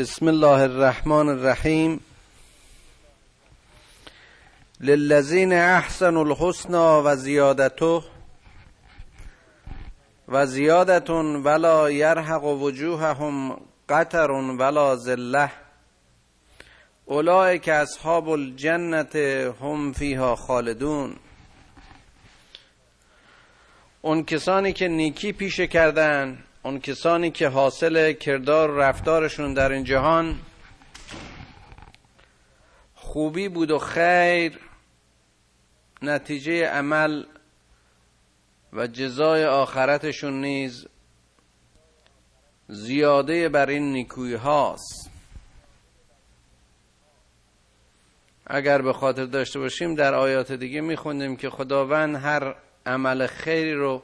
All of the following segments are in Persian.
بسم الله الرحمن الرحیم. للذین احسنوا الحسنا و زیادته و زیادتون ولا یرحق وجوههم قطر ولا ذله اولئک اصحاب الجنت هم فیها خالدون. اون کسانی که نیکی پیشه کردن اون کسانی که حاصل کردار و رفتارشون در این جهان خوبی بود و خیر نتیجه عمل و جزای آخرتشون نیز زیاده بر این نیکوی هاست. اگر به خاطر داشته باشیم در آیات دیگه میخوندیم که خداوند هر عمل خیری رو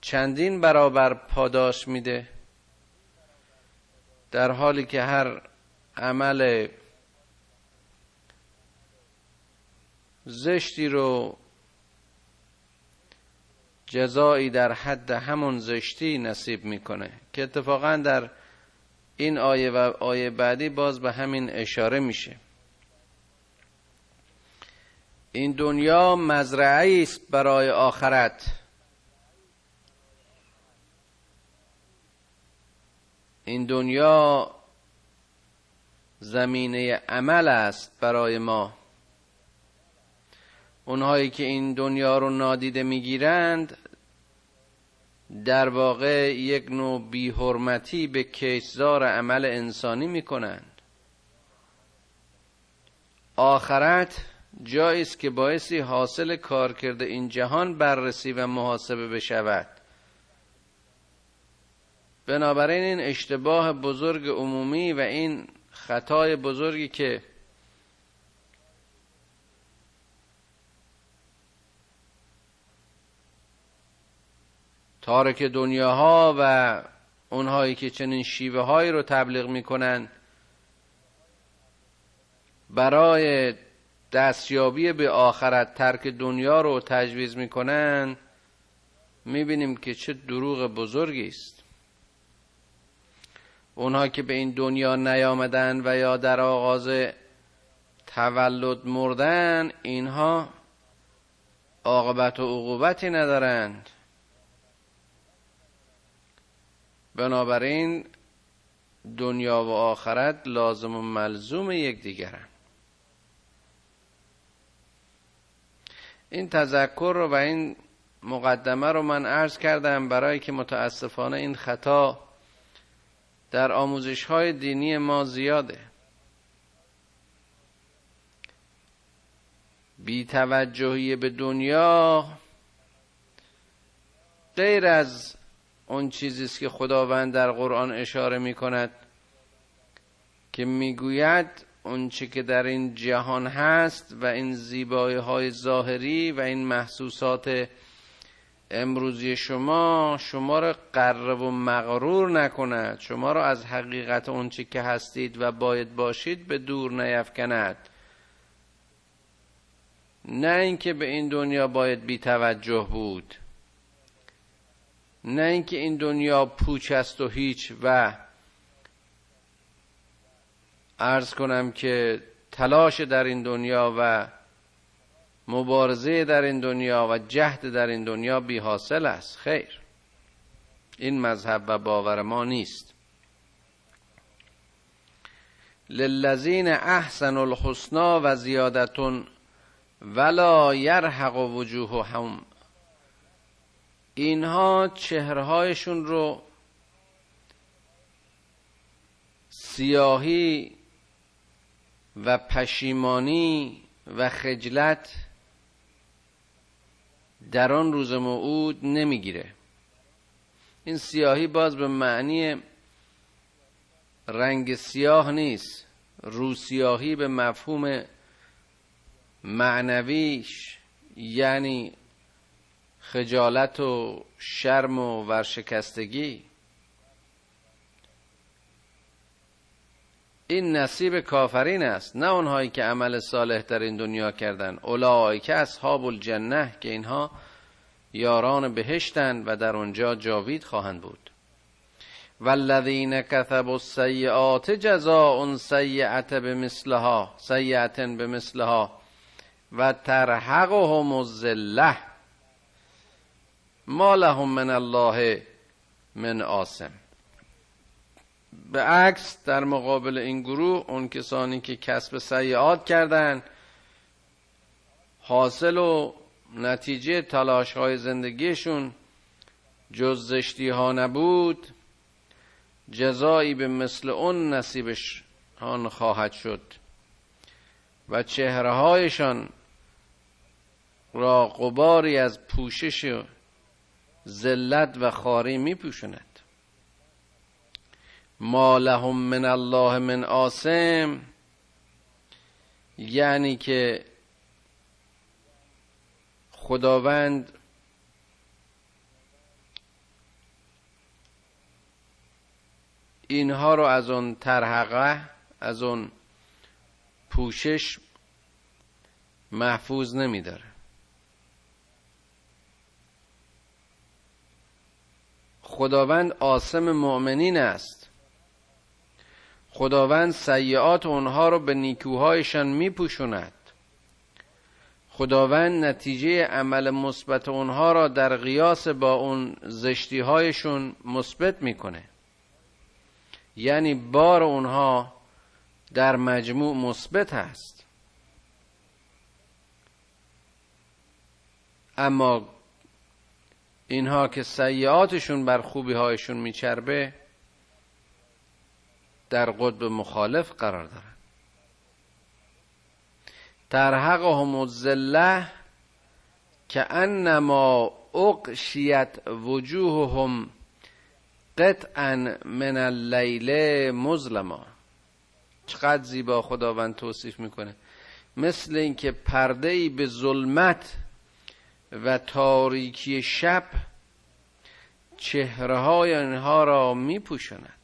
چندین برابر پاداش میده در حالی که هر عمل زشتی رو جزایی در حد همون زشتی نصیب می‌کنه که اتفاقا در این آیه و آیه بعدی باز به همین اشاره میشه. این دنیا مزرعه است برای آخرت. این دنیا زمینه عمل است برای ما. اونهایی که این دنیا رو نادیده می‌گیرند در واقع یک نوع بیحرمتی به کشزار عمل انسانی می‌کنند. آخرت جایی است که باعثی حاصل کار کرده این جهان بررسی و محاسبه بشود. بنابراین این اشتباه بزرگ عمومی و این خطای بزرگی که تارک دنیاها و اونهایی که چنین شیوه هایی رو تبلیغ می‌کنن برای دستیابی به آخرت ترک دنیا رو تجویز می‌کنن می‌بینیم که چه دروغ بزرگی است. اونها که به این دنیا نیامدن و یا در آغاز تولد مردن اینها عاقبت و عقوبتی ندارند. بنابراین دنیا و آخرت لازم و ملزوم یکدیگرند این تذکر رو و این مقدمه رو من عرض کردم برای که متاسفانه این خطا در آموزش های دینی ما زیاده. بی توجهی به دنیا غیر از اون چیزی است که خداوند در قرآن اشاره می کند که می‌گوید اون چی که در این جهان هست و این زیبایی های ظاهری و این محسوسات امروزی شما شما را قرب و مغرور نکند. شما را از حقیقت اون چی که هستید و باید باشید به دور نیفکند نه اینکه به این دنیا باید بی توجه بود. نه اینکه این دنیا پوچ است و هیچ و ارز کنم که تلاش در این دنیا و مبارزه در این دنیا و جهد در این دنیا بی حاصل است. خیر. این مذهب و باور ما نیست. للذین احسن الحسنا و زیادتون ولا یرحق وجوههم. اینها چهرهایشون رو سیاهی و پشیمانی و خجلت در آن روز موعود نمی‌گیره. این سیاهی باز به معنی رنگ سیاه نیست. روسیاهی به مفهوم معنویش یعنی خجالت و شرم و ورشکستگی. این نصیب کافرین است نه اونهایی که عمل صالح در این دنیا کردن. اولایی که اصحاب الجنه که اینها یاران بهشتند و در آنجا جاوید خواهند بود. والذین کثبوا السیئات جزاء سیئت بمثلها سیئت بمثلها و ترحقهم الذله ما لهم من الله من آسم به عکس در مقابل این گروه اون کسانی که کسب سیعات کردند حاصل و نتیجه تلاش های زندگیشون جز زشتی ها نبود جزایی به مثل اون نصیبش آن خواهد شد و چهره هایشان را قباری از پوشش ذلت و خاری می پوشند ما لهم من الله من آسم یعنی که خداوند اینها رو از اون ترحقه از اون پوشش محفوظ نمیداره. خداوند آسم مؤمنین است. خداوند سیعات اونها رو به نیکوهایشان میپوشوند. خداوند نتیجه عمل مثبت اونها را در قیاس با اون زشتی هایشون مثبت می‌کنه. یعنی بار اونها در مجموع مثبت هست. اما اینها که سیعاتشون بر خوبی هایشون میچربه در قطب مخالف قرار دارن. ترحقهم الذله که انما اقشیت وجوههم قطعا من اللیل مظلما. چقدر زیبا خداوند توصیف می‌کنه. مثل اینکه پرده ای به ظلمت و تاریکی شب چهره های آنها را میپوشاند.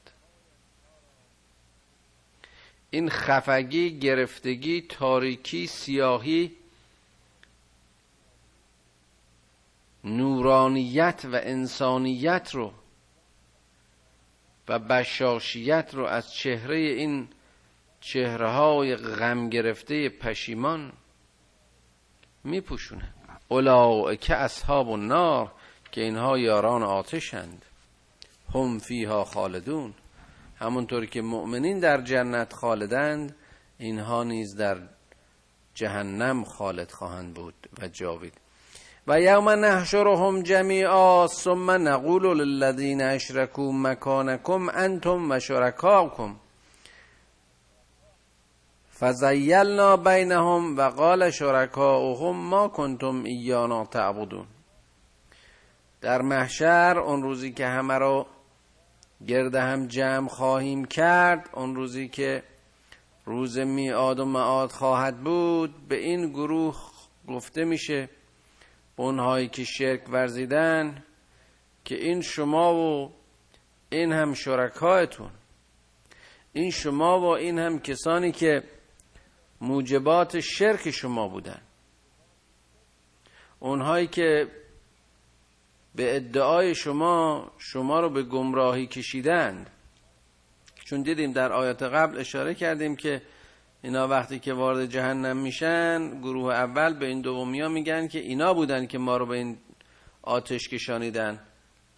این خفگی گرفتگی تاریکی سیاهی نورانیت و انسانیت رو و بشاشیت رو از چهره این چهره های غم گرفته پشیمان میپوشونه. که اصحاب النار که اینها یاران آتشند. هم فیها خالدون. همونطور که مؤمنین در جنت خالدند اینها نیز در جهنم خالد خواهند بود و جاوید. و یوم نحشرهم جمیعا ثم نقول للذین اشرکوا مکانکم انتم و شرکاکم. فزیلنا بینهم و قال شرکاؤهم ما کنتم ایانا تعبدون. در محشر اون روزی که همه رو گرد هم جمع خواهیم کرد. اون روزی که روز میعاد و معاد خواهد بود به این گروه گفته میشه اونهایی که شرک ورزیدن که این شما و این هم شرکایتون. این شما و این هم کسانی که موجبات شرک شما بودن. اونهایی که به ادعای شما شما رو به گمراهی کشیدند. چون دیدیم در آیات قبل اشاره کردیم که اینا وقتی که وارد جهنم میشن گروه اول به این دومی ها میگن که اینا بودن که ما رو به این آتش کشانیدن.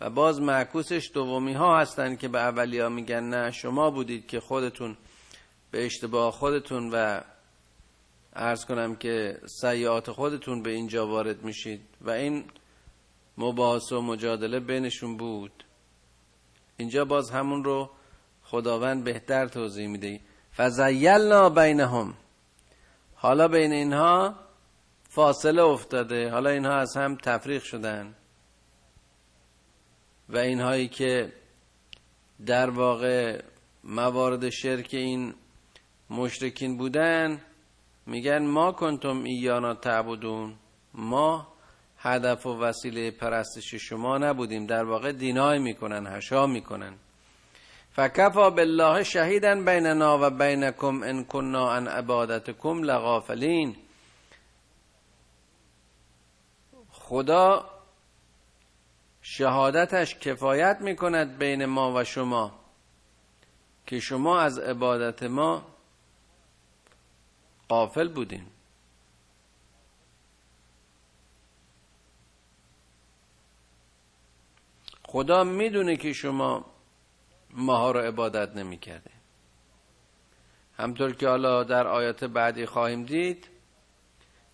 و باز معکوسش دومی ها هستن که به اولی ها میگن نه شما بودید که خودتون به اشتباه خودتون و ارز کنم که سیعات خودتون به اینجا وارد میشید. و این مباحث و مجادله بینشون بود. اینجا باز همون رو خداوند بهتر توضیح میده. فزیلنا بینهم حالا بین اینها فاصله افتاده. حالا اینها از هم تفریق شدن. و اینهایی که در واقع موارد شرک این مشرکین بودن میگن ما کنتم ایانا تعبدون. ما هدف و وسیله پرستش شما نبودیم. در واقع دینای می‌کنن هشا می‌کنن. فکفا بالله شهیدا بیننا و بینکم ان کننا عن عبادتکم لغافلین. خدا شهادتش کفایت می‌کند بین ما و شما که شما از عبادت ما قافل بودین. خدا می‌دونه که شما ماها رو عبادت نمی‌کرده همطور که حالا در آیات بعدی خواهیم دید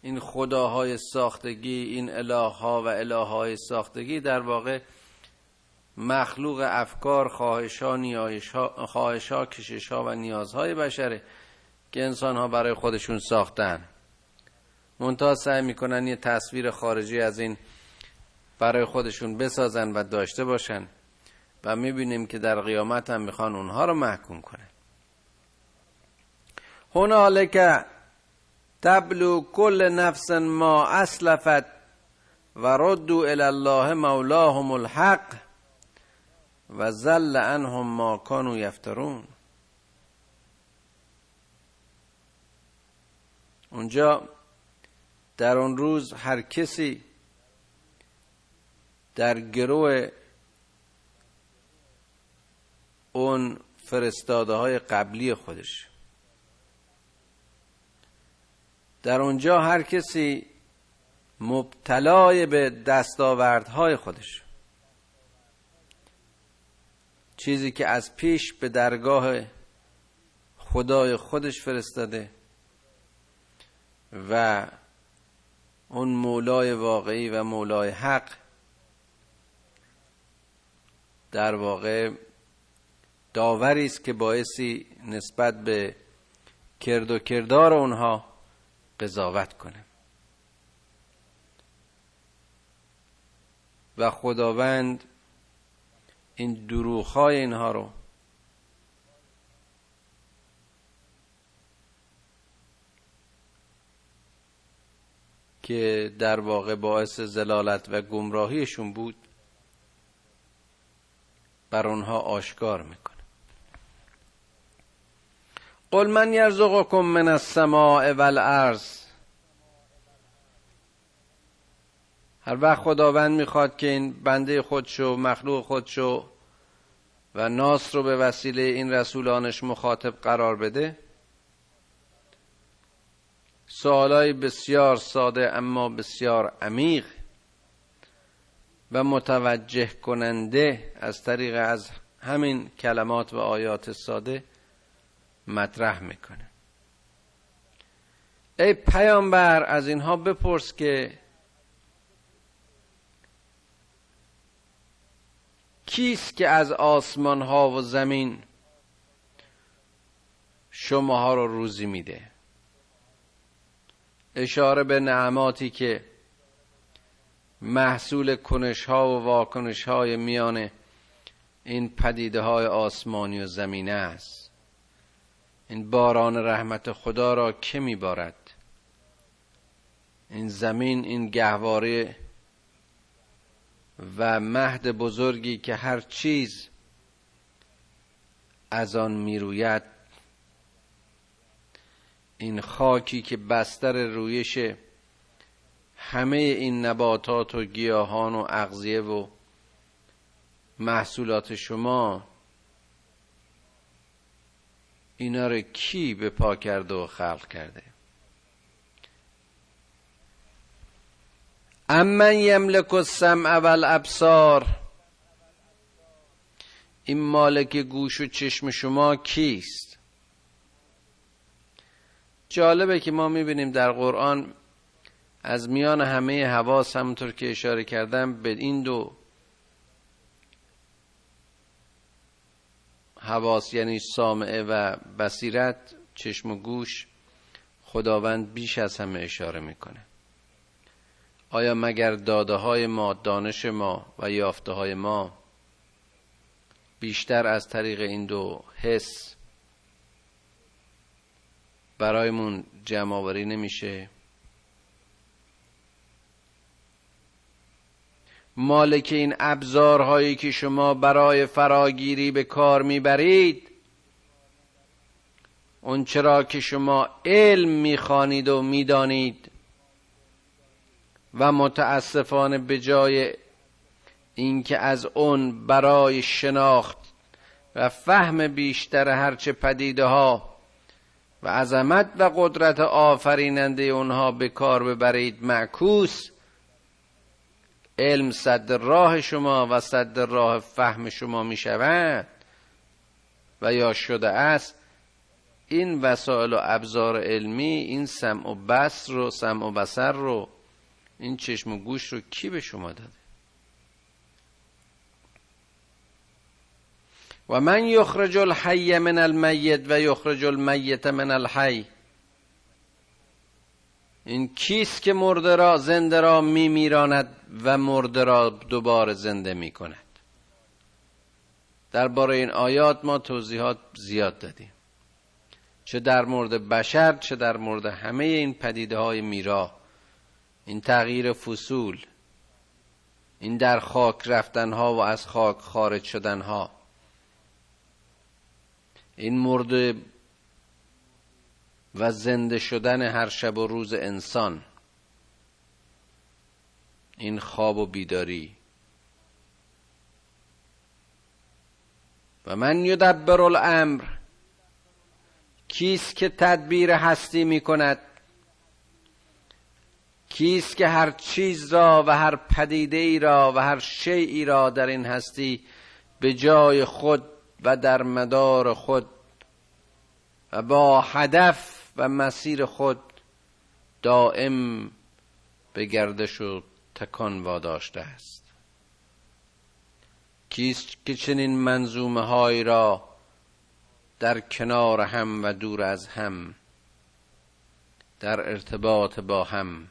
این خداهای ساختگی این اله ها و اله های ساختگی در واقع مخلوق افکار خواهش ها نیایش ها خواهش ها کشش ها و نیازهای بشره که انسان ها برای خودشون ساختن. منتها سعی می‌کنن یه تصویر خارجی از این برای خودشون بسازن و داشته باشن و می‌بینیم که در قیامت هم می‌خوان اونها رو محکوم کنن. هنالک تبلو کل نفس ما اسلفت و ردو الله مولاهم الحق و زل عنهم ما کانوا یفترون. اونجا در اون روز هر کسی در گروه اون فرستاده های قبلی خودش. در اونجا هر کسی مبتلای به دستاوردهای خودش. چیزی که از پیش به درگاه خدای خودش فرستاده و اون مولای واقعی و مولای حق در واقع داوری است که باعثی نسبت به کرد و کردار اونها قضاوت کنه. و خداوند این دروغهای اینها رو که در واقع باعث زلالت و گمراهیشون بود بر آنها آشکار می‌کنه. قل من یرزقکم من السماء والارض. هر وقت خداوند می‌خواد که این بنده خودشو مخلوق خودشو و ناس رو به وسیله این رسولانش مخاطب قرار بده سوالای بسیار ساده اما بسیار عمیق و متوجه کننده از طریق از همین کلمات و آیات ساده مطرح می‌کنه. ای پیامبر از اینها بپرس که کیست که از آسمان ها و زمین شماها رو روزی میده؟ اشاره به نعماتی که محصول کنش ها و واکنش های میان این پدیده های آسمانی و زمینه است. این باران رحمت خدا را که میبارد. این زمین این گهواره و مهد بزرگی که هر چیز از آن می‌روید این خاکی که بستر رویش همه این نباتات و گیاهان و اغذیه و محصولات شما اینا رو کی به پا کرده و خلق کرده؟ امن یملک السمع والابصار. این مالک گوش و چشم شما کیست؟ جالبه که ما می‌بینیم در قرآن از میان همه حواس همونطور که اشاره کردم به این دو حواس یعنی سامعه و بصیرت چشم و گوش خداوند بیش از همه اشاره می‌کنه. آیا مگر داده های ما دانش ما و یافته های ما بیشتر از طریق این دو حس برایمون جمع آوری نمیشه؟ مالک این ابزارهایی که شما برای فراگیری به کار می‌برید اون چرا که شما علم می‌خوانید و می‌دانید و متاسفانه به جای اینکه از اون برای شناخت و فهم بیشتر هرچه پدیده ها و عظمت و قدرت آفریننده اونها به کار ببرید معکوس علم صد راه شما و صد راه فهم شما می شود و یا شده است این وسایل و ابزار علمی این سمع و بصر رو سمع و بسر رو این چشم و گوش رو کی به شما داده؟ و من یخرج الحی من المیت و یخرج المیت من الحی. این کیست که مرده را زنده را میمیراند و مرده را دوباره زنده می کند درباره این آیات ما توضیحات زیاد دادیم. چه در مورد بشر چه در مورد همه این پدیده های میرا. این تغییر فصول این در خاک رفتن ها و از خاک خارج شدن ها این مرده و زنده شدن هر شب و روز انسان. این خواب و بیداری. و من یدبر الامر کیست که تدبیر هستی می کند کیست که هر چیز را و هر پدیده ای را و هر شیعی را در این هستی به جای خود و در مدار خود و با هدف و مسیر خود دائم به گردش و تکان واداشته است. کیست که چنین منظومه های را در کنار هم و دور از هم در ارتباط با هم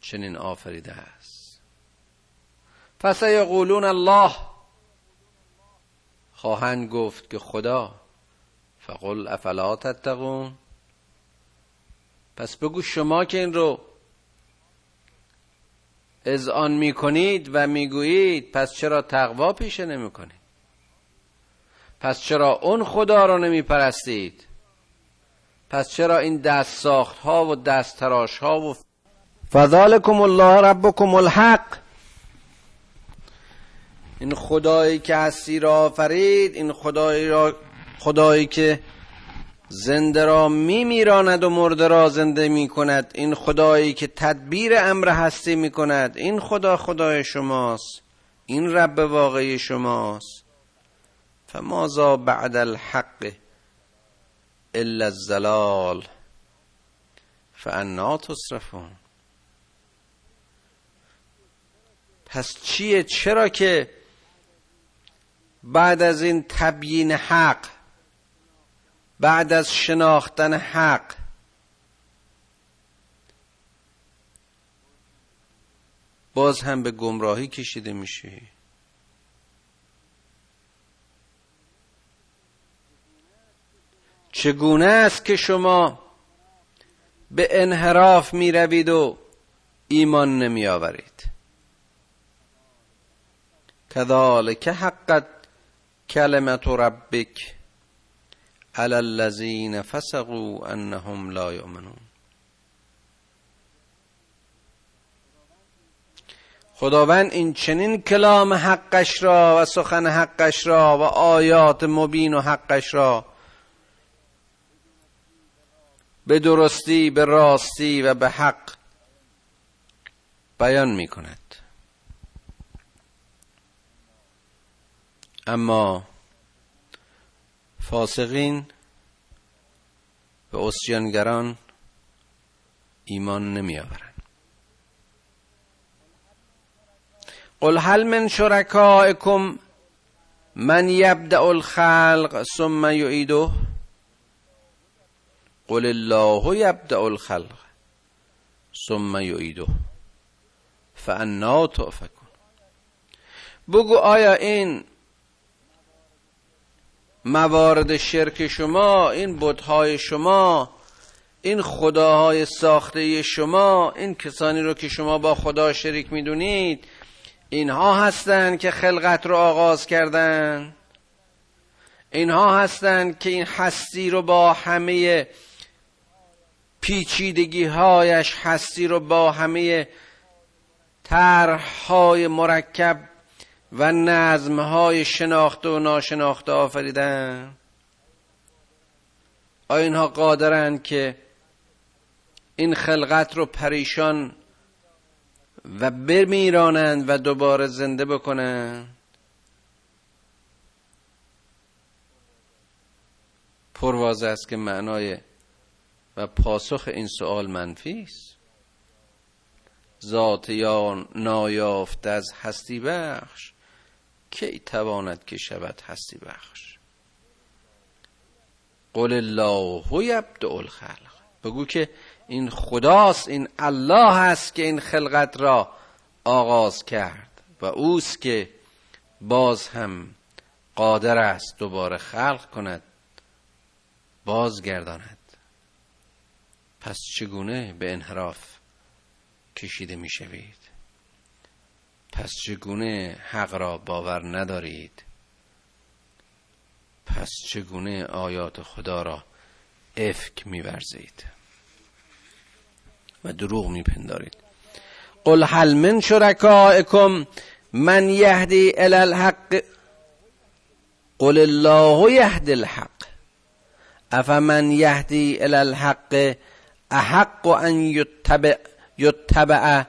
چنین آفریده است. فسیقولون الله خواهند گفت که خدا فقل افلا تتقون؟ پس بگو شما که این رو اذعان می‌کنید و می‌گویید پس چرا تقوا پیشه نمی‌کنید؟ پس چرا اون خدا رو نمی پرستید پس چرا این دست ساخت ها و دست تراش ها و فذالکم الله ربکم الحق؟ این خدایی که هستی را آفرید این خدایی را خدایی که زنده را می میراند و مرده را زنده می کند این خدایی که تدبیر امر هستی می کند این خدا خدای شماست. این رب واقعی شماست. فماذا بعد الحق الا الزلال؟ فانا تصرفون. پس چیه؟ چرا که بعد از این تبیین حق بعد از شناختن حق. باز هم به گمراهی کشیده میشه. چگونه است که شما به انحراف می روید و ایمان نمی آورید کذالک حقت کلمت ربک. علی فسقوا انهم لا یؤمنون خداوند این چنین کلام حقش را و سخن حقش را و آیات مبین و حقش را به درستی به راستی و به حق بیان می کند. اما فاسقین و اسیانگران ایمان نمی آورند قل هل من شرکائکم من یبدأ الخلق ثم یعیده؟ قل الله یبدأ الخلق ثم یعیده. فانا تؤفکون. بگو آیا این موارد شرک شما این بتهای شما این خداهای ساخته شما این کسانی رو که شما با خدا شریک می‌دونید اینها هستند که خلقت رو آغاز کردن. اینها هستند که این هستی رو با همه پیچیدگی هایش هستی رو با همه طرحهای مرکب و نظمهای شناخته و ناشناخته آفریدن. آیا اینها قادرند که این خلقت رو پریشان و بمیرانند و دوباره زنده بکنند؟ پروازه است که معنای و پاسخ این سوال منفی است. ذات یا نایافت از هستی بخش. کی تواند که شود هستی بخش؟ قل الله یبدع الخلق. بگو که این خداست این الله است که این خلقت را آغاز کرد و اوست که باز هم قادر است دوباره خلق کند بازگرداند. پس چگونه به انحراف کشیده می شوید پس چگونه حق را باور ندارید؟ پس چگونه آیات خدا را افک میورزید؟ و دروغ میپندارید. قل هل من شرکائکم من یهدی الی الحق قل الله یهدی الحق. افمن یهدی الی الحق احق ان یتبع یتبع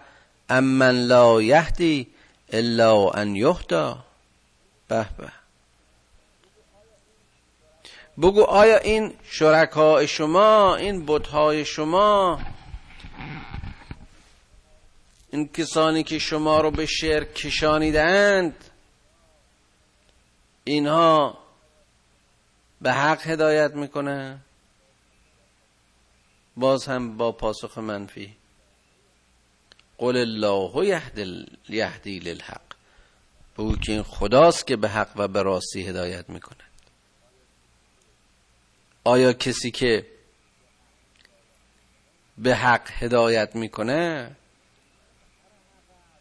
امن لا یهدی الا ان یهدا. به به. بگو آیا این شرکای شما این بتهای شما این کسانی که شما رو به شرک کشانیدند اینها به حق هدایت می‌کنه باز هم با پاسخ منفی. قل الله یهدی للحق. بگو که این خداست که به حق و به راستی هدایت می‌کنه. آیا کسی که به حق هدایت می‌کنه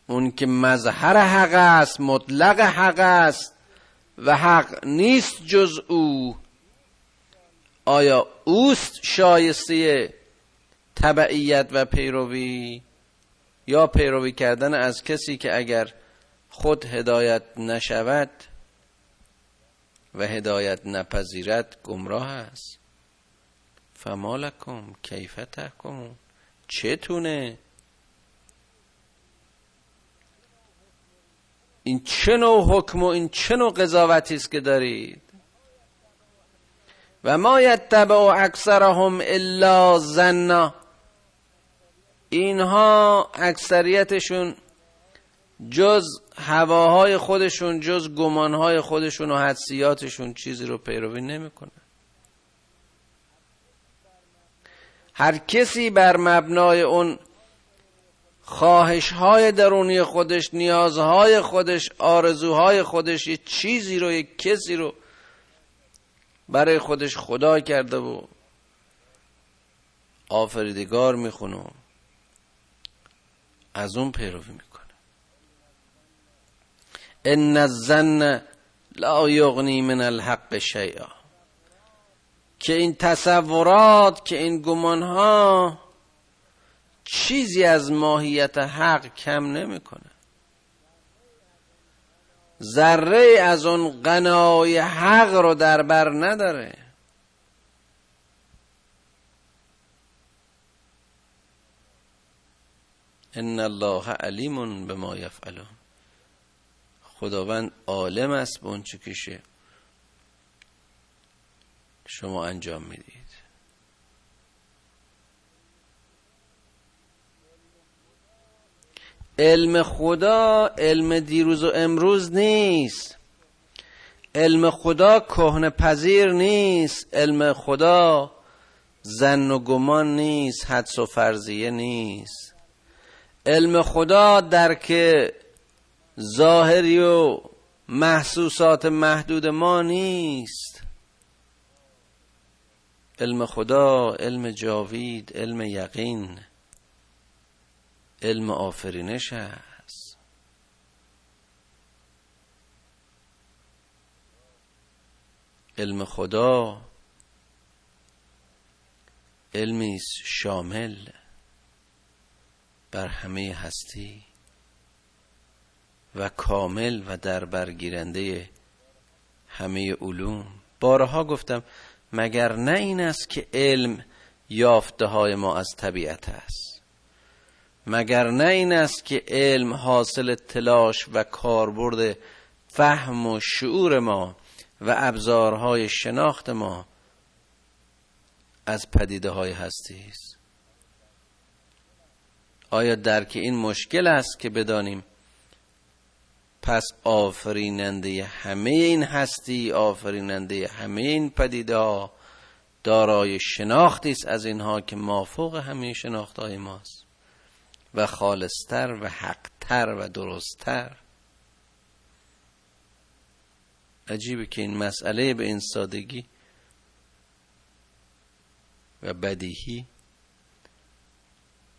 اون که مظهر حق است مطلق حق است و حق نیست جز او آیا اوست شایسته تبعیت و پیروی؟ یا پیروی کردن از کسی که اگر خود هدایت نشود و هدایت نپذیرد گمراه است. فمالکم کیف تحکمون؟ چتونه این چه نوع حکم و این چه نوع قضاوتی است که دارید؟ و ما یتبع اکثرهم الا زنا اینها اکثریتشون جز هواهای خودشون جز گمانهای خودشون و حدسیاتشون چیزی رو پیروی نمی‌کنه. هر کسی بر مبنای اون خواهشهای درونی خودش نیازهای خودش آرزوهای خودش یه چیزی رو یه کسی رو برای خودش خدا کرده و آفریدگار می‌خونه. از اون پیروی می‌کنه. ان الظن لا یغنی من الحق شیئا. که این تصورات که این گمان ها چیزی از ماهیت حق کم نمی‌کنه. ذره از اون قنای حق رو در بر نداره. ان الله علیم به ما یفعلون. خداوند عالم است به اون که شما انجام می‌دید. علم خدا علم دیروز و امروز نیست. علم خدا کهن پذیر نیست. علم خدا زن و گمان نیست. حدس و فرضیه نیست. علم خدا درک ظاهری و محسوسات محدود ما نیست. علم خدا علم جاوید علم یقین علم آفرینش است. علم خدا علمی شامل. بر همه هستی و کامل و در برگیرنده همه علوم. بارها گفتم مگر نه این است که علم یافته های ما از طبیعت است؟ مگر نه این است که علم حاصل تلاش و کاربرد فهم و شعور ما و ابزارهای شناخت ما از پدیده های هستی است؟ آیا درک این مشکل است که بدانیم؟ پس آفریننده همه این هستی آفریننده همه این پدیده ها دارای شناختی است از اینها که مافوق همه شناخت های ماست و خالصتر و حقتر و درستتر. عجیبه که این مسئله به این سادگی و بدیهی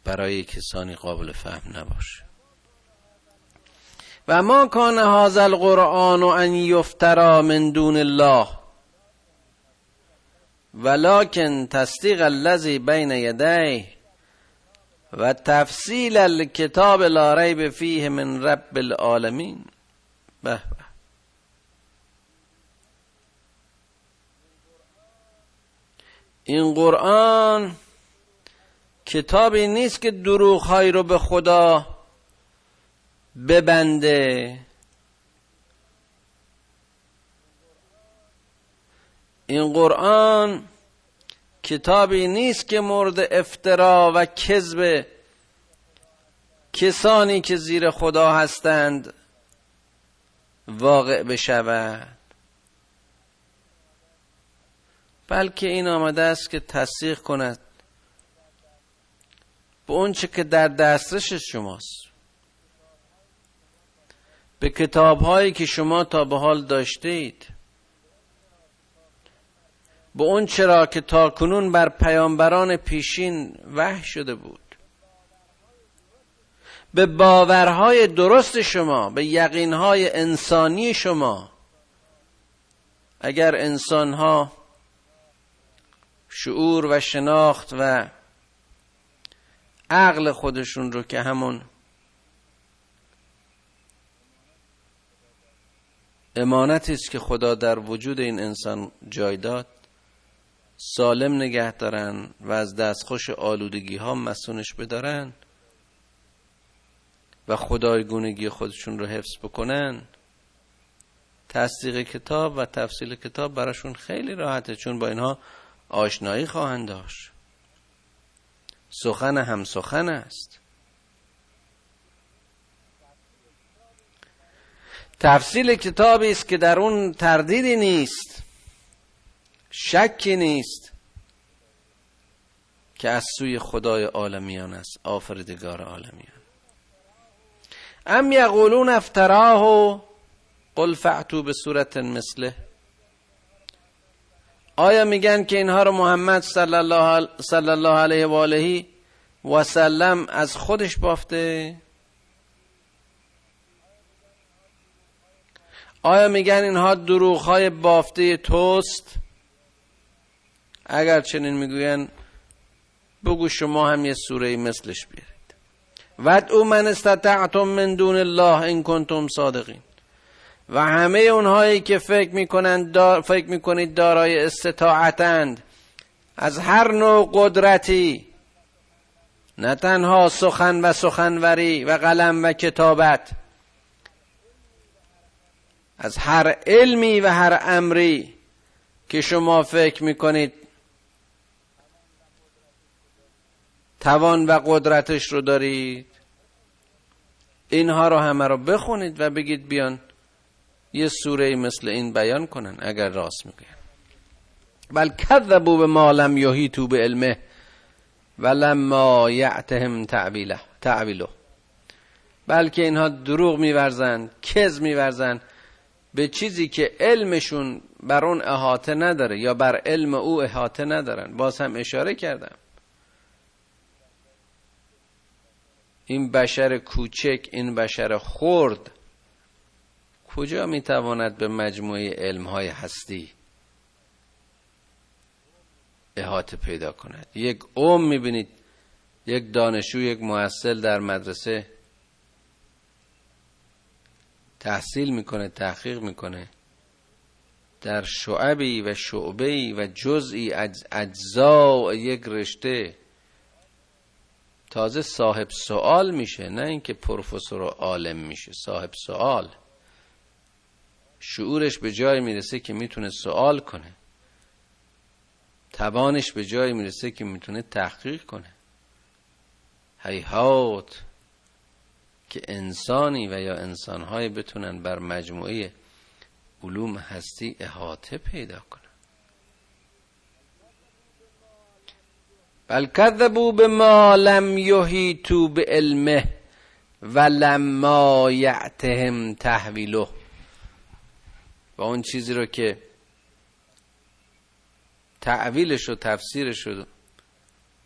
برای کسانی قابل فهم نباشه. و ما کان هذا القرآن ان یفترا من دون الله ولكن تصدیق الذي بین یدیه و تفصیل الکتاب لا ریب فیه من رب العالمین. به. این قرآن کتابی نیست که دروغهایی رو به خدا ببنده. این قرآن کتابی نیست که مورد افترا و کذب کسانی که زیر خدا هستند واقع بشود. بلکه این آمده است که تصدیق کند به اونچه که در دسترس شماست. به کتاب هایی که شما تا به حال داشتید به اون چرا که تا کنون بر پیامبران پیشین وحی شده بود. به باورهای درست شما به یقینهای انسانی شما اگر انسانها شعور و شناخت و عقل خودشون رو که همون امانتی است که خدا در وجود این انسان جای داد سالم نگه دارن و از دستخوش آلودگی ها مسونش بدارن و خدایگونگی خودشون رو حفظ بکنن تصدیق کتاب و تفصیل کتاب براشون خیلی راحته چون با اینها آشنایی خواهند داشت. سخن هم سخن است. تفصیل کتابی است که در اون تردیدی نیست شکی نیست که از سوی خدای عالمیان است آفریدگار عالمیان. ام یقولون افتراه قل فعتو به صورت مثله. آیا میگن که اینها رو محمد صلی الله, علیه و آله و سلم از خودش بافته؟ آیا میگن اینها دروغ های بافته توست؟ اگر چنین می‌گوین بگو شما هم یه سوره مثلش بیارید. او من استطعتم من دون الله این کنتم صادقین. و همه اونهایی که فکر می‌کنند دار فکر می‌کنید دارای استطاعتند. از هر نوع قدرتی. نه تنها سخن و سخنوری و قلم و کتابت. از هر علمی و هر امری که شما فکر می‌کنید. توان و قدرتش رو دارید. اینها رو همه رو بخونید و بگید بیان. یه سوره مثل این بیان کنن اگر راست میگن. بل کذبوا به ما لم یحیطوا به علمه ولما یعتهم تعبیله تعبیله بلکه اینها دروغ میورزن کز میورزن به چیزی که علمشون بر اون احاطه نداره یا بر علم او احاطه ندارن. باز هم اشاره کردم. این بشر کوچک این بشر خرد کجا می‌تواند به مجموعه علم های هستی احاطه پیدا کند؟ یک اوم می‌بینید یک دانشجو یک محصل در مدرسه تحصیل می‌کنه تحقیق می‌کنه. در شعبی و شعبی و جزئی اجزا یک رشته تازه صاحب سوال میشه نه اینکه پروفسور و عالم میشه صاحب سوال شعورش به جای می‌رسه که می‌تونه سوال کنه. توانش به جای می‌رسه که می‌تونه تحقیق کنه. هیهات که انسانی و یا انسانهایی بتونن بر مجموعه علوم هستی احاطه پیدا کنن. بل کذبوا به ما لم یحیطوا به علمه و لما یعتهم تحویله. و اون چیزی رو که تعویلش و تفسیرش و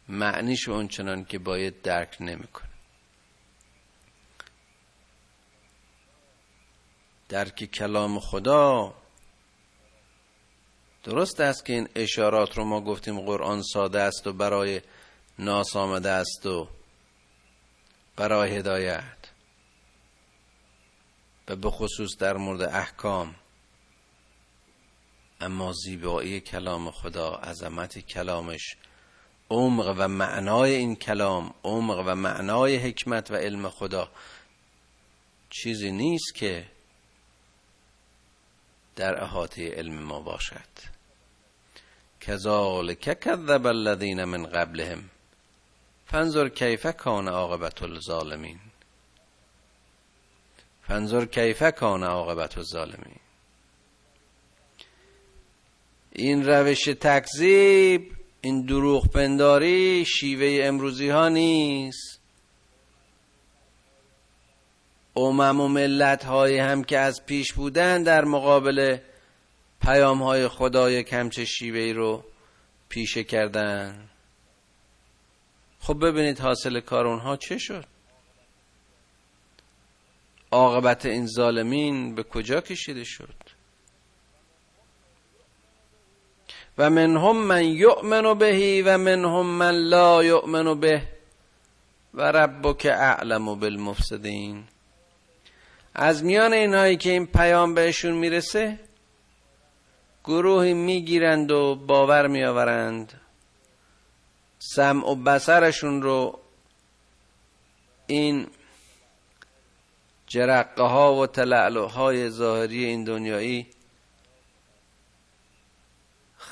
معنیش اون چنان که باید درک نمی‌کنه. درک کلام خدا درست است که این اشارات رو ما گفتیم قرآن ساده است و برای ناس آمده است و برای هدایت و به خصوص در مورد احکام. اما زیبایی کلام خدا عظمت کلامش عمق و معنای این کلام عمق و معنای حکمت و علم خدا. چیزی نیست که در احاطه علم ما باشد. کذالک کذب الذین من قبلهم فانظر کیف کان عاقبت الظالمین. فانظر کیف کان عاقبت الظالمین. این روش تکذیب این دروغ پنداری شیوه امروزی ها نیست. امم و ملت های هم که از پیش بودن در مقابل پیام های خدای کمچه شیوه رو پیشه کردن. خب ببینید حاصل کار اونها چه شد؟ عاقبت این ظالمین به کجا کشیده شد؟ و منهم من یؤمن بهی و منهم من لا یؤمن به و ربک اعلم بالمفسدین. از میان اینهایی که این پیام بهشون می‌رسه گروهی می‌گیرند و باور میآورند. سمع و بسرشون رو این جرقه ها و تلعلو های ظاهری این دنیایی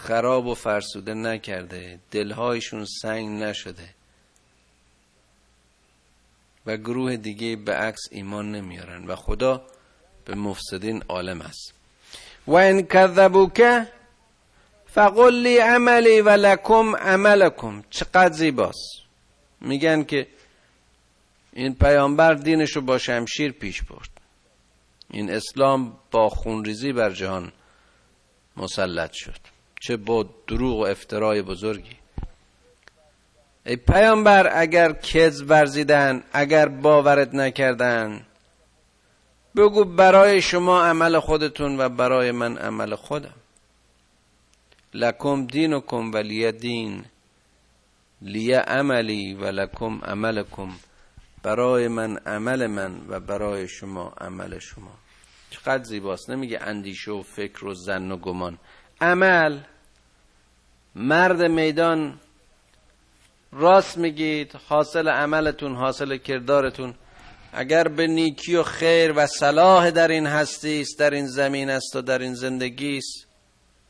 خراب و فرسوده نکرده. دلهایشون سنگ نشده. و گروه دیگه به عکس ایمان نمیارن و خدا به مفسدین عالم است. و این کذبوک فقل لی عملی و لکم عملکم. چقدر زیباست. میگن که این پیامبر دینش رو با شمشیر پیش برد. این اسلام با خونریزی بر جهان مسلط شد. چه با دروغ و افترای بزرگی. ای پیامبر اگر کذب ورزیدن اگر باورت نکردن بگو برای شما عمل خودتون و برای من عمل خودم. لکم دینکم ولی دین لی عملی و لکم عملکم. برای من عمل من و برای شما عمل شما. چقدر زیباست. نمیگه اندیشه و فکر و زن و گمان. عمل مرد میدان راست میگید حاصل عملتون حاصل کردارتون. اگر به نیکی و خیر و صلاح در این هستی است در این زمین است و در این زندگی است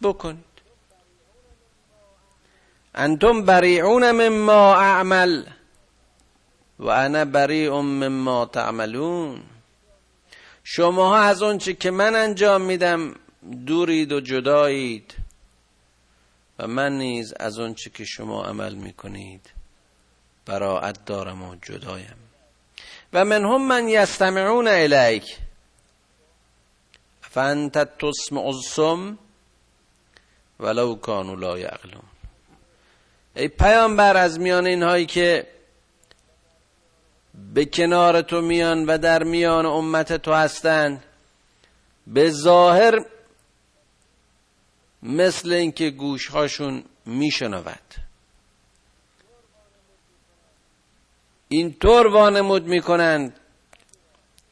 بکنید. انتم بریعون مما اعمل و انا بریع مما تعملون. شما از اون که من انجام میدم دورید و جدایید و من نیز از اون که شما عمل می‌کنید براعت دارم و جدایم. و منهم من یستمعون الیک فانت تسمع الصم ولو کانوا لا یعقلون. ای پیامبر از میان اینهایی که به کنار تو میان و در میان امت تو هستند به ظاهر مثل اینکه گوشهاشون میشنود. اینطور وانمود می‌کنند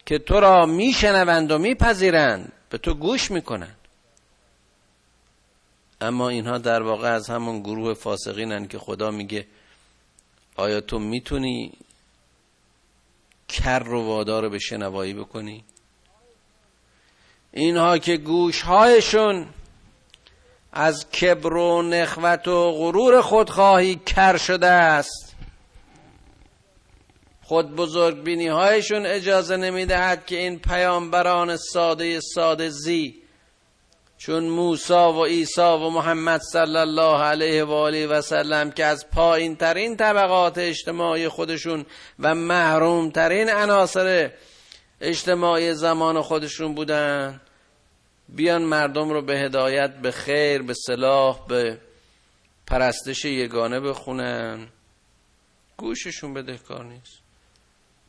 که تو را میشنوند و میپذیرند. به تو گوش می‌کنند. اما اینها در واقع از همون گروه فاسقینن که خدا میگه آیا تو می‌تونی کر و وادار به شنوایی بکنی؟ اینها که گوشهایشون از کبر و نخوت و غرور خودخواهی کر شده است. خود بزرگ بینی هایشون اجازه نمی‌دهد که این پیامبران ساده ساده زی چون موسا و عیسی و محمد صلی الله علیه و آله و سلم که از پایین ترین طبقات اجتماعی خودشون و محروم ترین عناصر اجتماعی زمان خودشون بودن بیان مردم رو به هدایت به خیر به صلاح به پرستش یگانه بخونن. گوششون بدهکار نیست.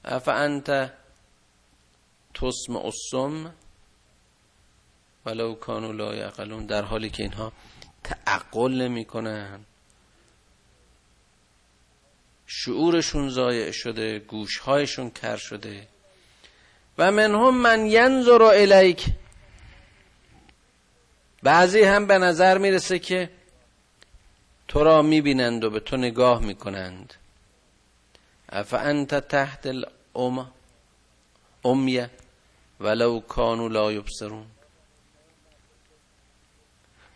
اف انت تسم اسم ولو کانو لا یعقلون. در حالی که اینها تعقل نمی‌کنن. شعورشون ضایع شده گوشهایشون کر شده. و منهم من ینظر الیک بعضی هم به نظر می‌رسه که تو را می‌بینند و به تو نگاه می‌کنند. اف انت تحت الام امیه ولو کانو لا یبصرون.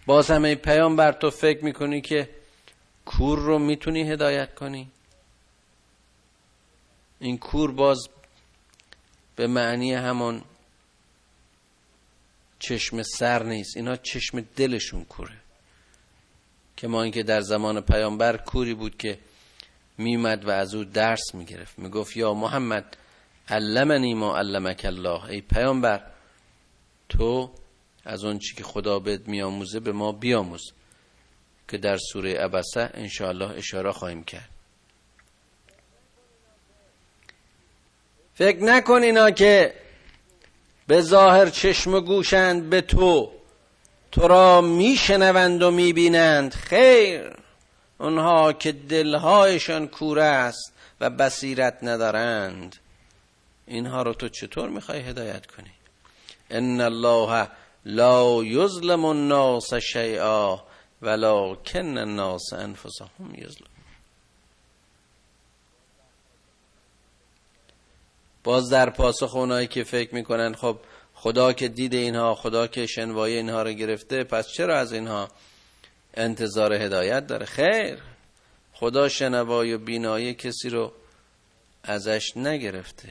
باز همه پیام بر تو فکر می‌کنی که کور رو می‌تونی هدایت کنی؟ این کور باز به معنی همون چشم سر نیست. اینا چشم دلشون کوره. که ما اینکه در زمان پیامبر کوری بود که میمد و از او درس می‌گرفت. می‌گفت یا محمد علمنی ما علمک الله. ای پیامبر تو از اون چی که خدا بهت میآموزه به ما بیاموز که در سوره عبسه انشاءالله اشاره خواهیم کرد. فکر نکن اینا که به ظاهر چشم و گوشند به تو. تو را میشنوند و می‌بینند. خیر اونها که دلهایشان کوره است و بصیرت ندارند. اینها رو تو چطور می‌خوای هدایت کنی؟ ان الله لا یظلم الناس شیئا ولکن الناس انفسهم یظلم. باز در پاسخ اونایی که فکر می‌کنن خب خدا که دید اینها خدا که شنوای اینها رو گرفته پس چرا از اینها انتظار هدایت داره؟ خیر خدا شنوای و بینایی کسی رو ازش نگرفته.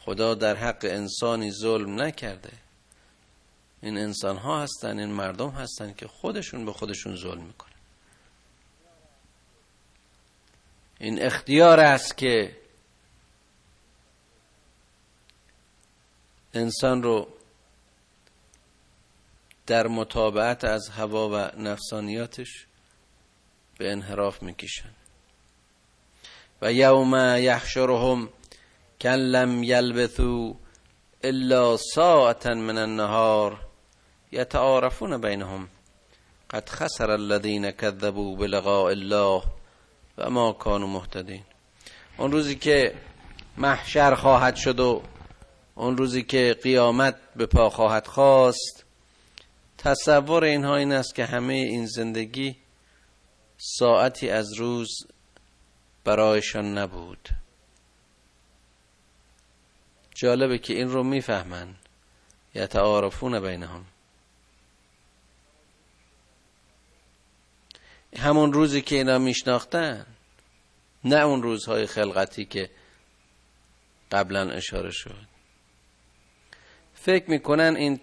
خدا در حق انسانی ظلم نکرده. این انسان ها هستن این مردم هستن که خودشون به خودشون ظلم می‌کنن. این اختیار است که انسان رو در مطابعت از هوا و نفسانیاتش به انحراف می‌کشن. و یوم یحشرهم کن لم یلبثو الا ساعتا من النهار یتعارفون بینهم قد خسر الذين كذبوا بلقاء الله و ما كانوا مهتدین. اون روزی که محشر خواهد شد و اون روزی که قیامت به پا خواهد خواست تصور اینها این است که همه این زندگی ساعتی از روز برایشان نبود. جالبه که این رو می‌فهمن. یتعارفون بینهم. همون روزی که اینا میشناختن نه اون روزهای خلقتی که قبلا اشاره شد. فکر می‌کنن این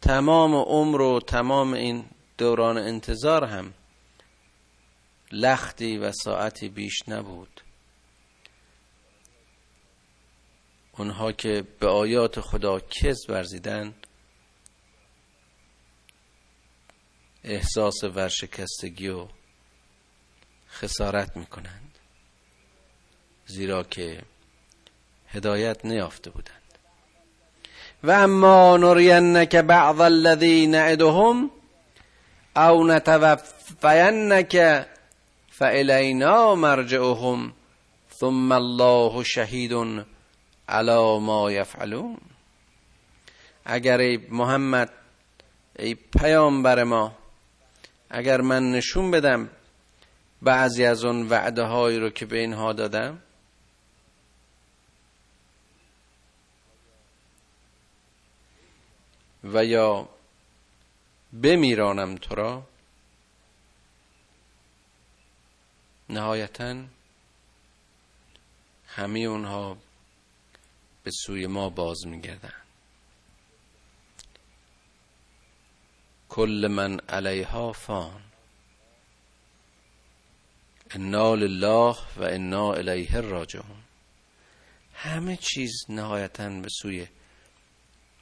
تمام عمر و تمام این دوران انتظار هم لختی و ساعتی بیش نبود. اونها که به آیات خدا کز ورزیدن احساس ورشکستگی و خسارت می‌کنند زیرا که هدایت نیافته بودند. و اما نرینک بعض الذی نعدهم او نتوفینک فالینا مرجعهم ثم الله شهید علا ما یفعلون اگر ای محمد ای پیامبر ما اگر من نشون بدم بعضی از اون وعده هایی رو که به اینها دادم و یا بمیرانم تو را نهایتا همه اونها به سوی ما باز میگردن. کل من علیها فان. انا لله و انا الیه راجعون. همه چیز نهایتا به سوی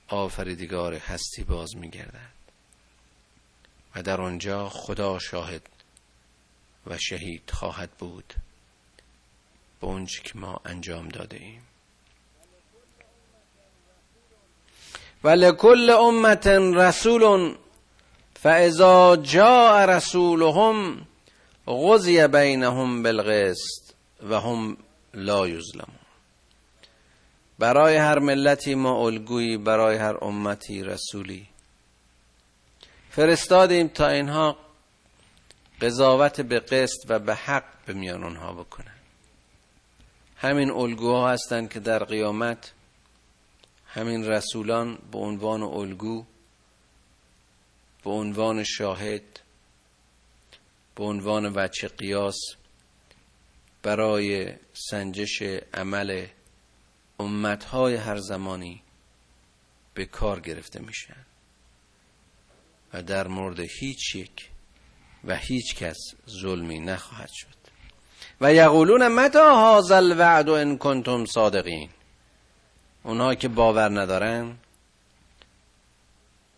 آفریدگار هستی باز میگردد. و در آنجا خدا شاهد و شهید خواهد بود. به اونچه که ما انجام داده ایم. و لکل امت رسول فاذا جاء رسولهم غزی بینهم بالقسط و هم لا یظلمون. برای هر ملتی ما الگویی برای هر امتی رسولی. فرستادیم تا اینها قضاوت به قسط و به حق به میان اونها بکنن. همین الگوها هستند که در قیامت همین رسولان به عنوان الگو به عنوان شاهد به عنوان وچه قیاس برای سنجش عمل امتهای هر زمانی به کار گرفته میشن. و در مورد هیچ یک و هیچ کس ظلمی نخواهد شد. و یقولون متا هذا الوعد ان کنتم صادقین؟ اونها که باور ندارن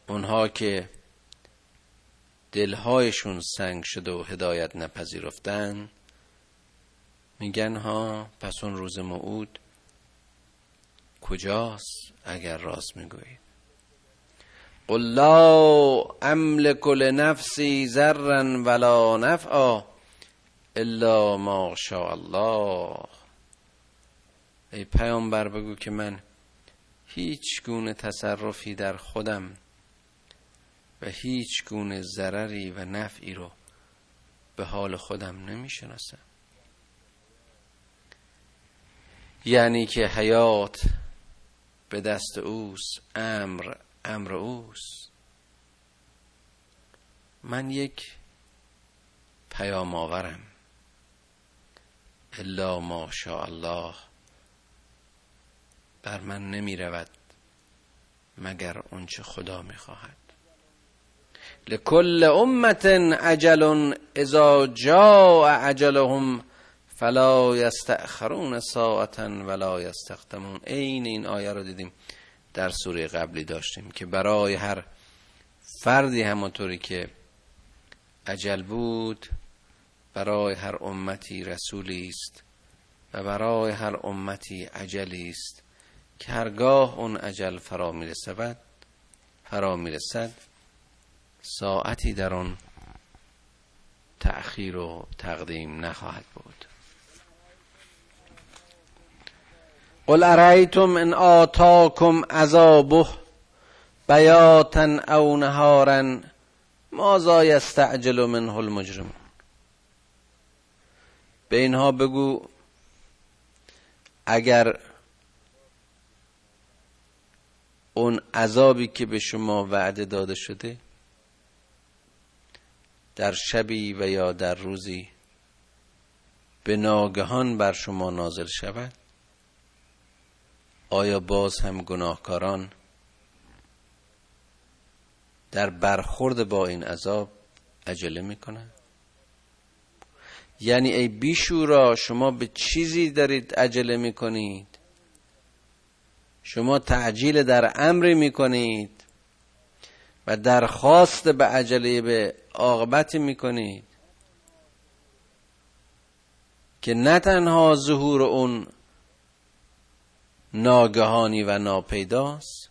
اونها که دلهایشون سنگ شده و هدایت نپذیرفتن میگن ها پس اون روز موعود کجاست اگر راست می‌گویید قل لا املک لنفسی ذرا ولا نفعا الا ما شاء الله. ای پیامبر بگو که من هیچ گونه تصرفی در خودم و هیچ گونه ضرری و نفعی رو به حال خودم نمی‌شناسم. یعنی که حیات به دست اوست امر امر اوست. من یک پیام آورم. الا ما شاء الله. بر من نمی رود مگر اونچه خدا می خواهد. لکل امت عجل اذا جاء عجلهم فلا یستأخرون ساعتا ولا یستقدمون عین این آیه رو دیدیم در سوره قبلی داشتیم که برای هر فردی همونطوری که عجل بود برای هر امتی رسولی است و برای هر امتی عجلی است که هرگاه اون عجل فرا می‌رسد فرا می‌رسد ساعتی در آن تأخیر و تقدیم نخواهد بود. قل ارایتم ان آتاکم عذابه بیاتا او نهارا ماذا یستعجل منه المجرمون. به اینها بگو اگر اون عذابی که به شما وعده داده شده در شبی و یا در روزی به ناگهان بر شما نازل شود؟ آیا باز هم گناهکاران در برخورد با این عذاب عجله می‌کنند؟ یعنی ای بیشورا شما به چیزی دارید عجله می‌کنید؟ شما تعجیل در امری می‌کنید و درخواست به عجله به عاقبتی می‌کنید که نه تنها ظهور اون ناگهانی و ناپیداست.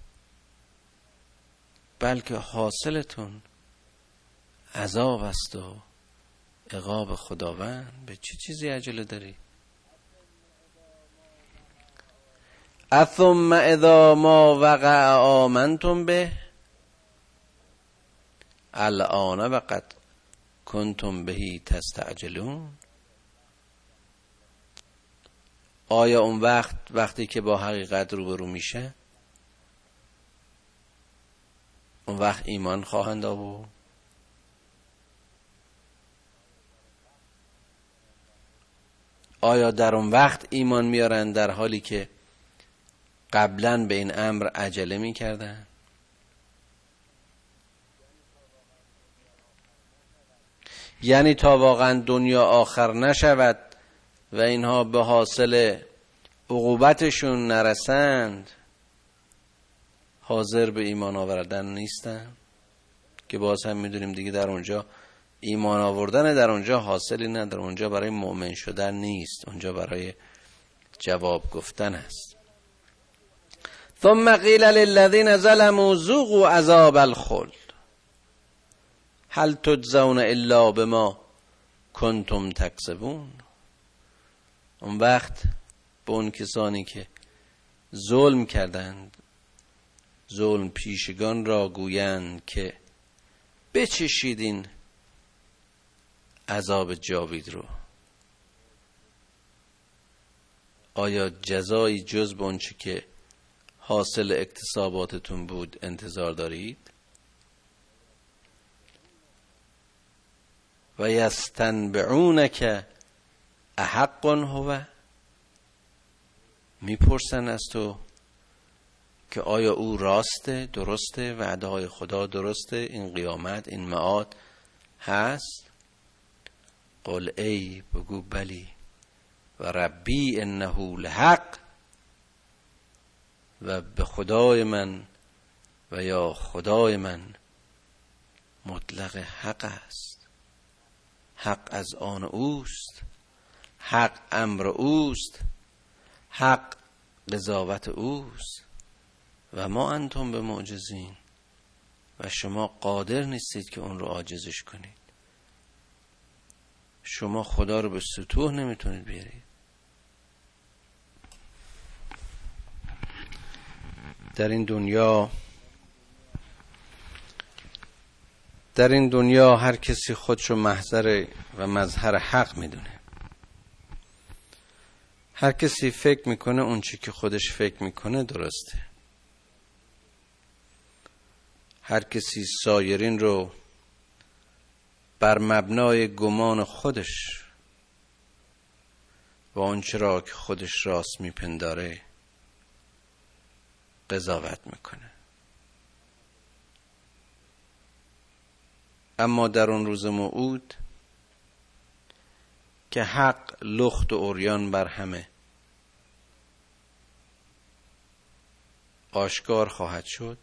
بلکه حاصلتون عذاب است و عقاب خداوند. به چه چیزی عجله داری؟ اثم اذا ما وقع آمنتم به الان وقد کنتم بهی تستعجلون. آیا اون وقت وقتی که با حقیقت روبرو میشه؟ اون وقت ایمان خواهند آورد؟ آیا در اون وقت ایمان میارن در حالی که قبلا به این امر عجله می‌کردن یعنی تا واقعا دنیا آخر نشود و اینها به حاصل عقوبتشون نرسند حاضر به ایمان آوردن نیستن که باز هم می‌دونیم دیگه در اونجا ایمان آوردن در اونجا حاصلی در اونجا برای مؤمن شدن نیست اونجا برای جواب گفتن است. ثم قیل للذین ظلموا ذوقوا عذاب الخلد. هل تجزون الا بما کنتم تکسبون؟ اون وقت به اون کسانی که ظلم کردند ظلم پیشگان را گویند که بچشیدین عذاب جاوید رو. آیا جزایی جز به که حاصل اکتساباتتون بود انتظار دارید؟ و یستنبعونک احق هو می‌پرسن از تو که آیا او راسته درسته وعده های خدا درسته؟ این قیامت این معاد هست؟ قل ای بگو بلی. و ربی انه لحق. و به خدای من و یا خدای من مطلق حق است. حق از آن اوست. حق امر اوست حق قضاوت اوست و ما انتم به معجزین و شما قادر نیستید که اون رو عاجزش کنید. شما خدا رو به سطوح نمی‌تونید بیارید. در این دنیا در این دنیا هر کسی خودشو محضر و مظهر حق می‌دونه. هر کسی فکر می‌کنه اون چی که خودش فکر می‌کنه درسته. هر کسی سایرین رو بر مبنای گمان خودش و آنچه را که خودش راست میپنداره قضاوت می‌کنه. اما در اون روز موعود که حق لخت و اوریان بر همه. آشکار خواهد شد.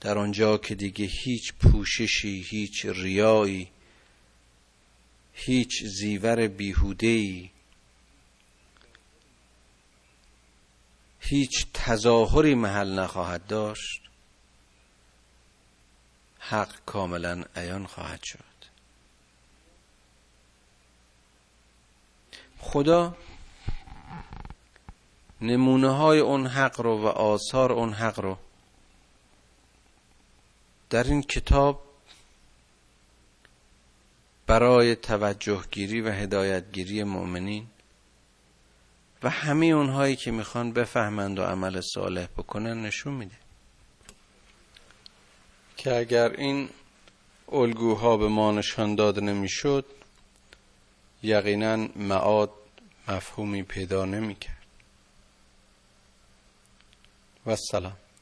در آنجا که دیگه هیچ پوششی هیچ ریایی هیچ زیور بیهودهی هیچ تظاهری محل نخواهد داشت حق کاملا عیان خواهد شد. خدا نمونه های اون حق رو و آثار اون حق رو در این کتاب برای توجه گیری و هدایتگیری مؤمنین و همه اونهایی که می‌خوان بفهمند و عمل صالح بکنن نشون میده. که اگر این الگوها به ما نشان داده نمی‌شد یقینا معاد مفهومی پیدا نمی‌کرد. و سلام.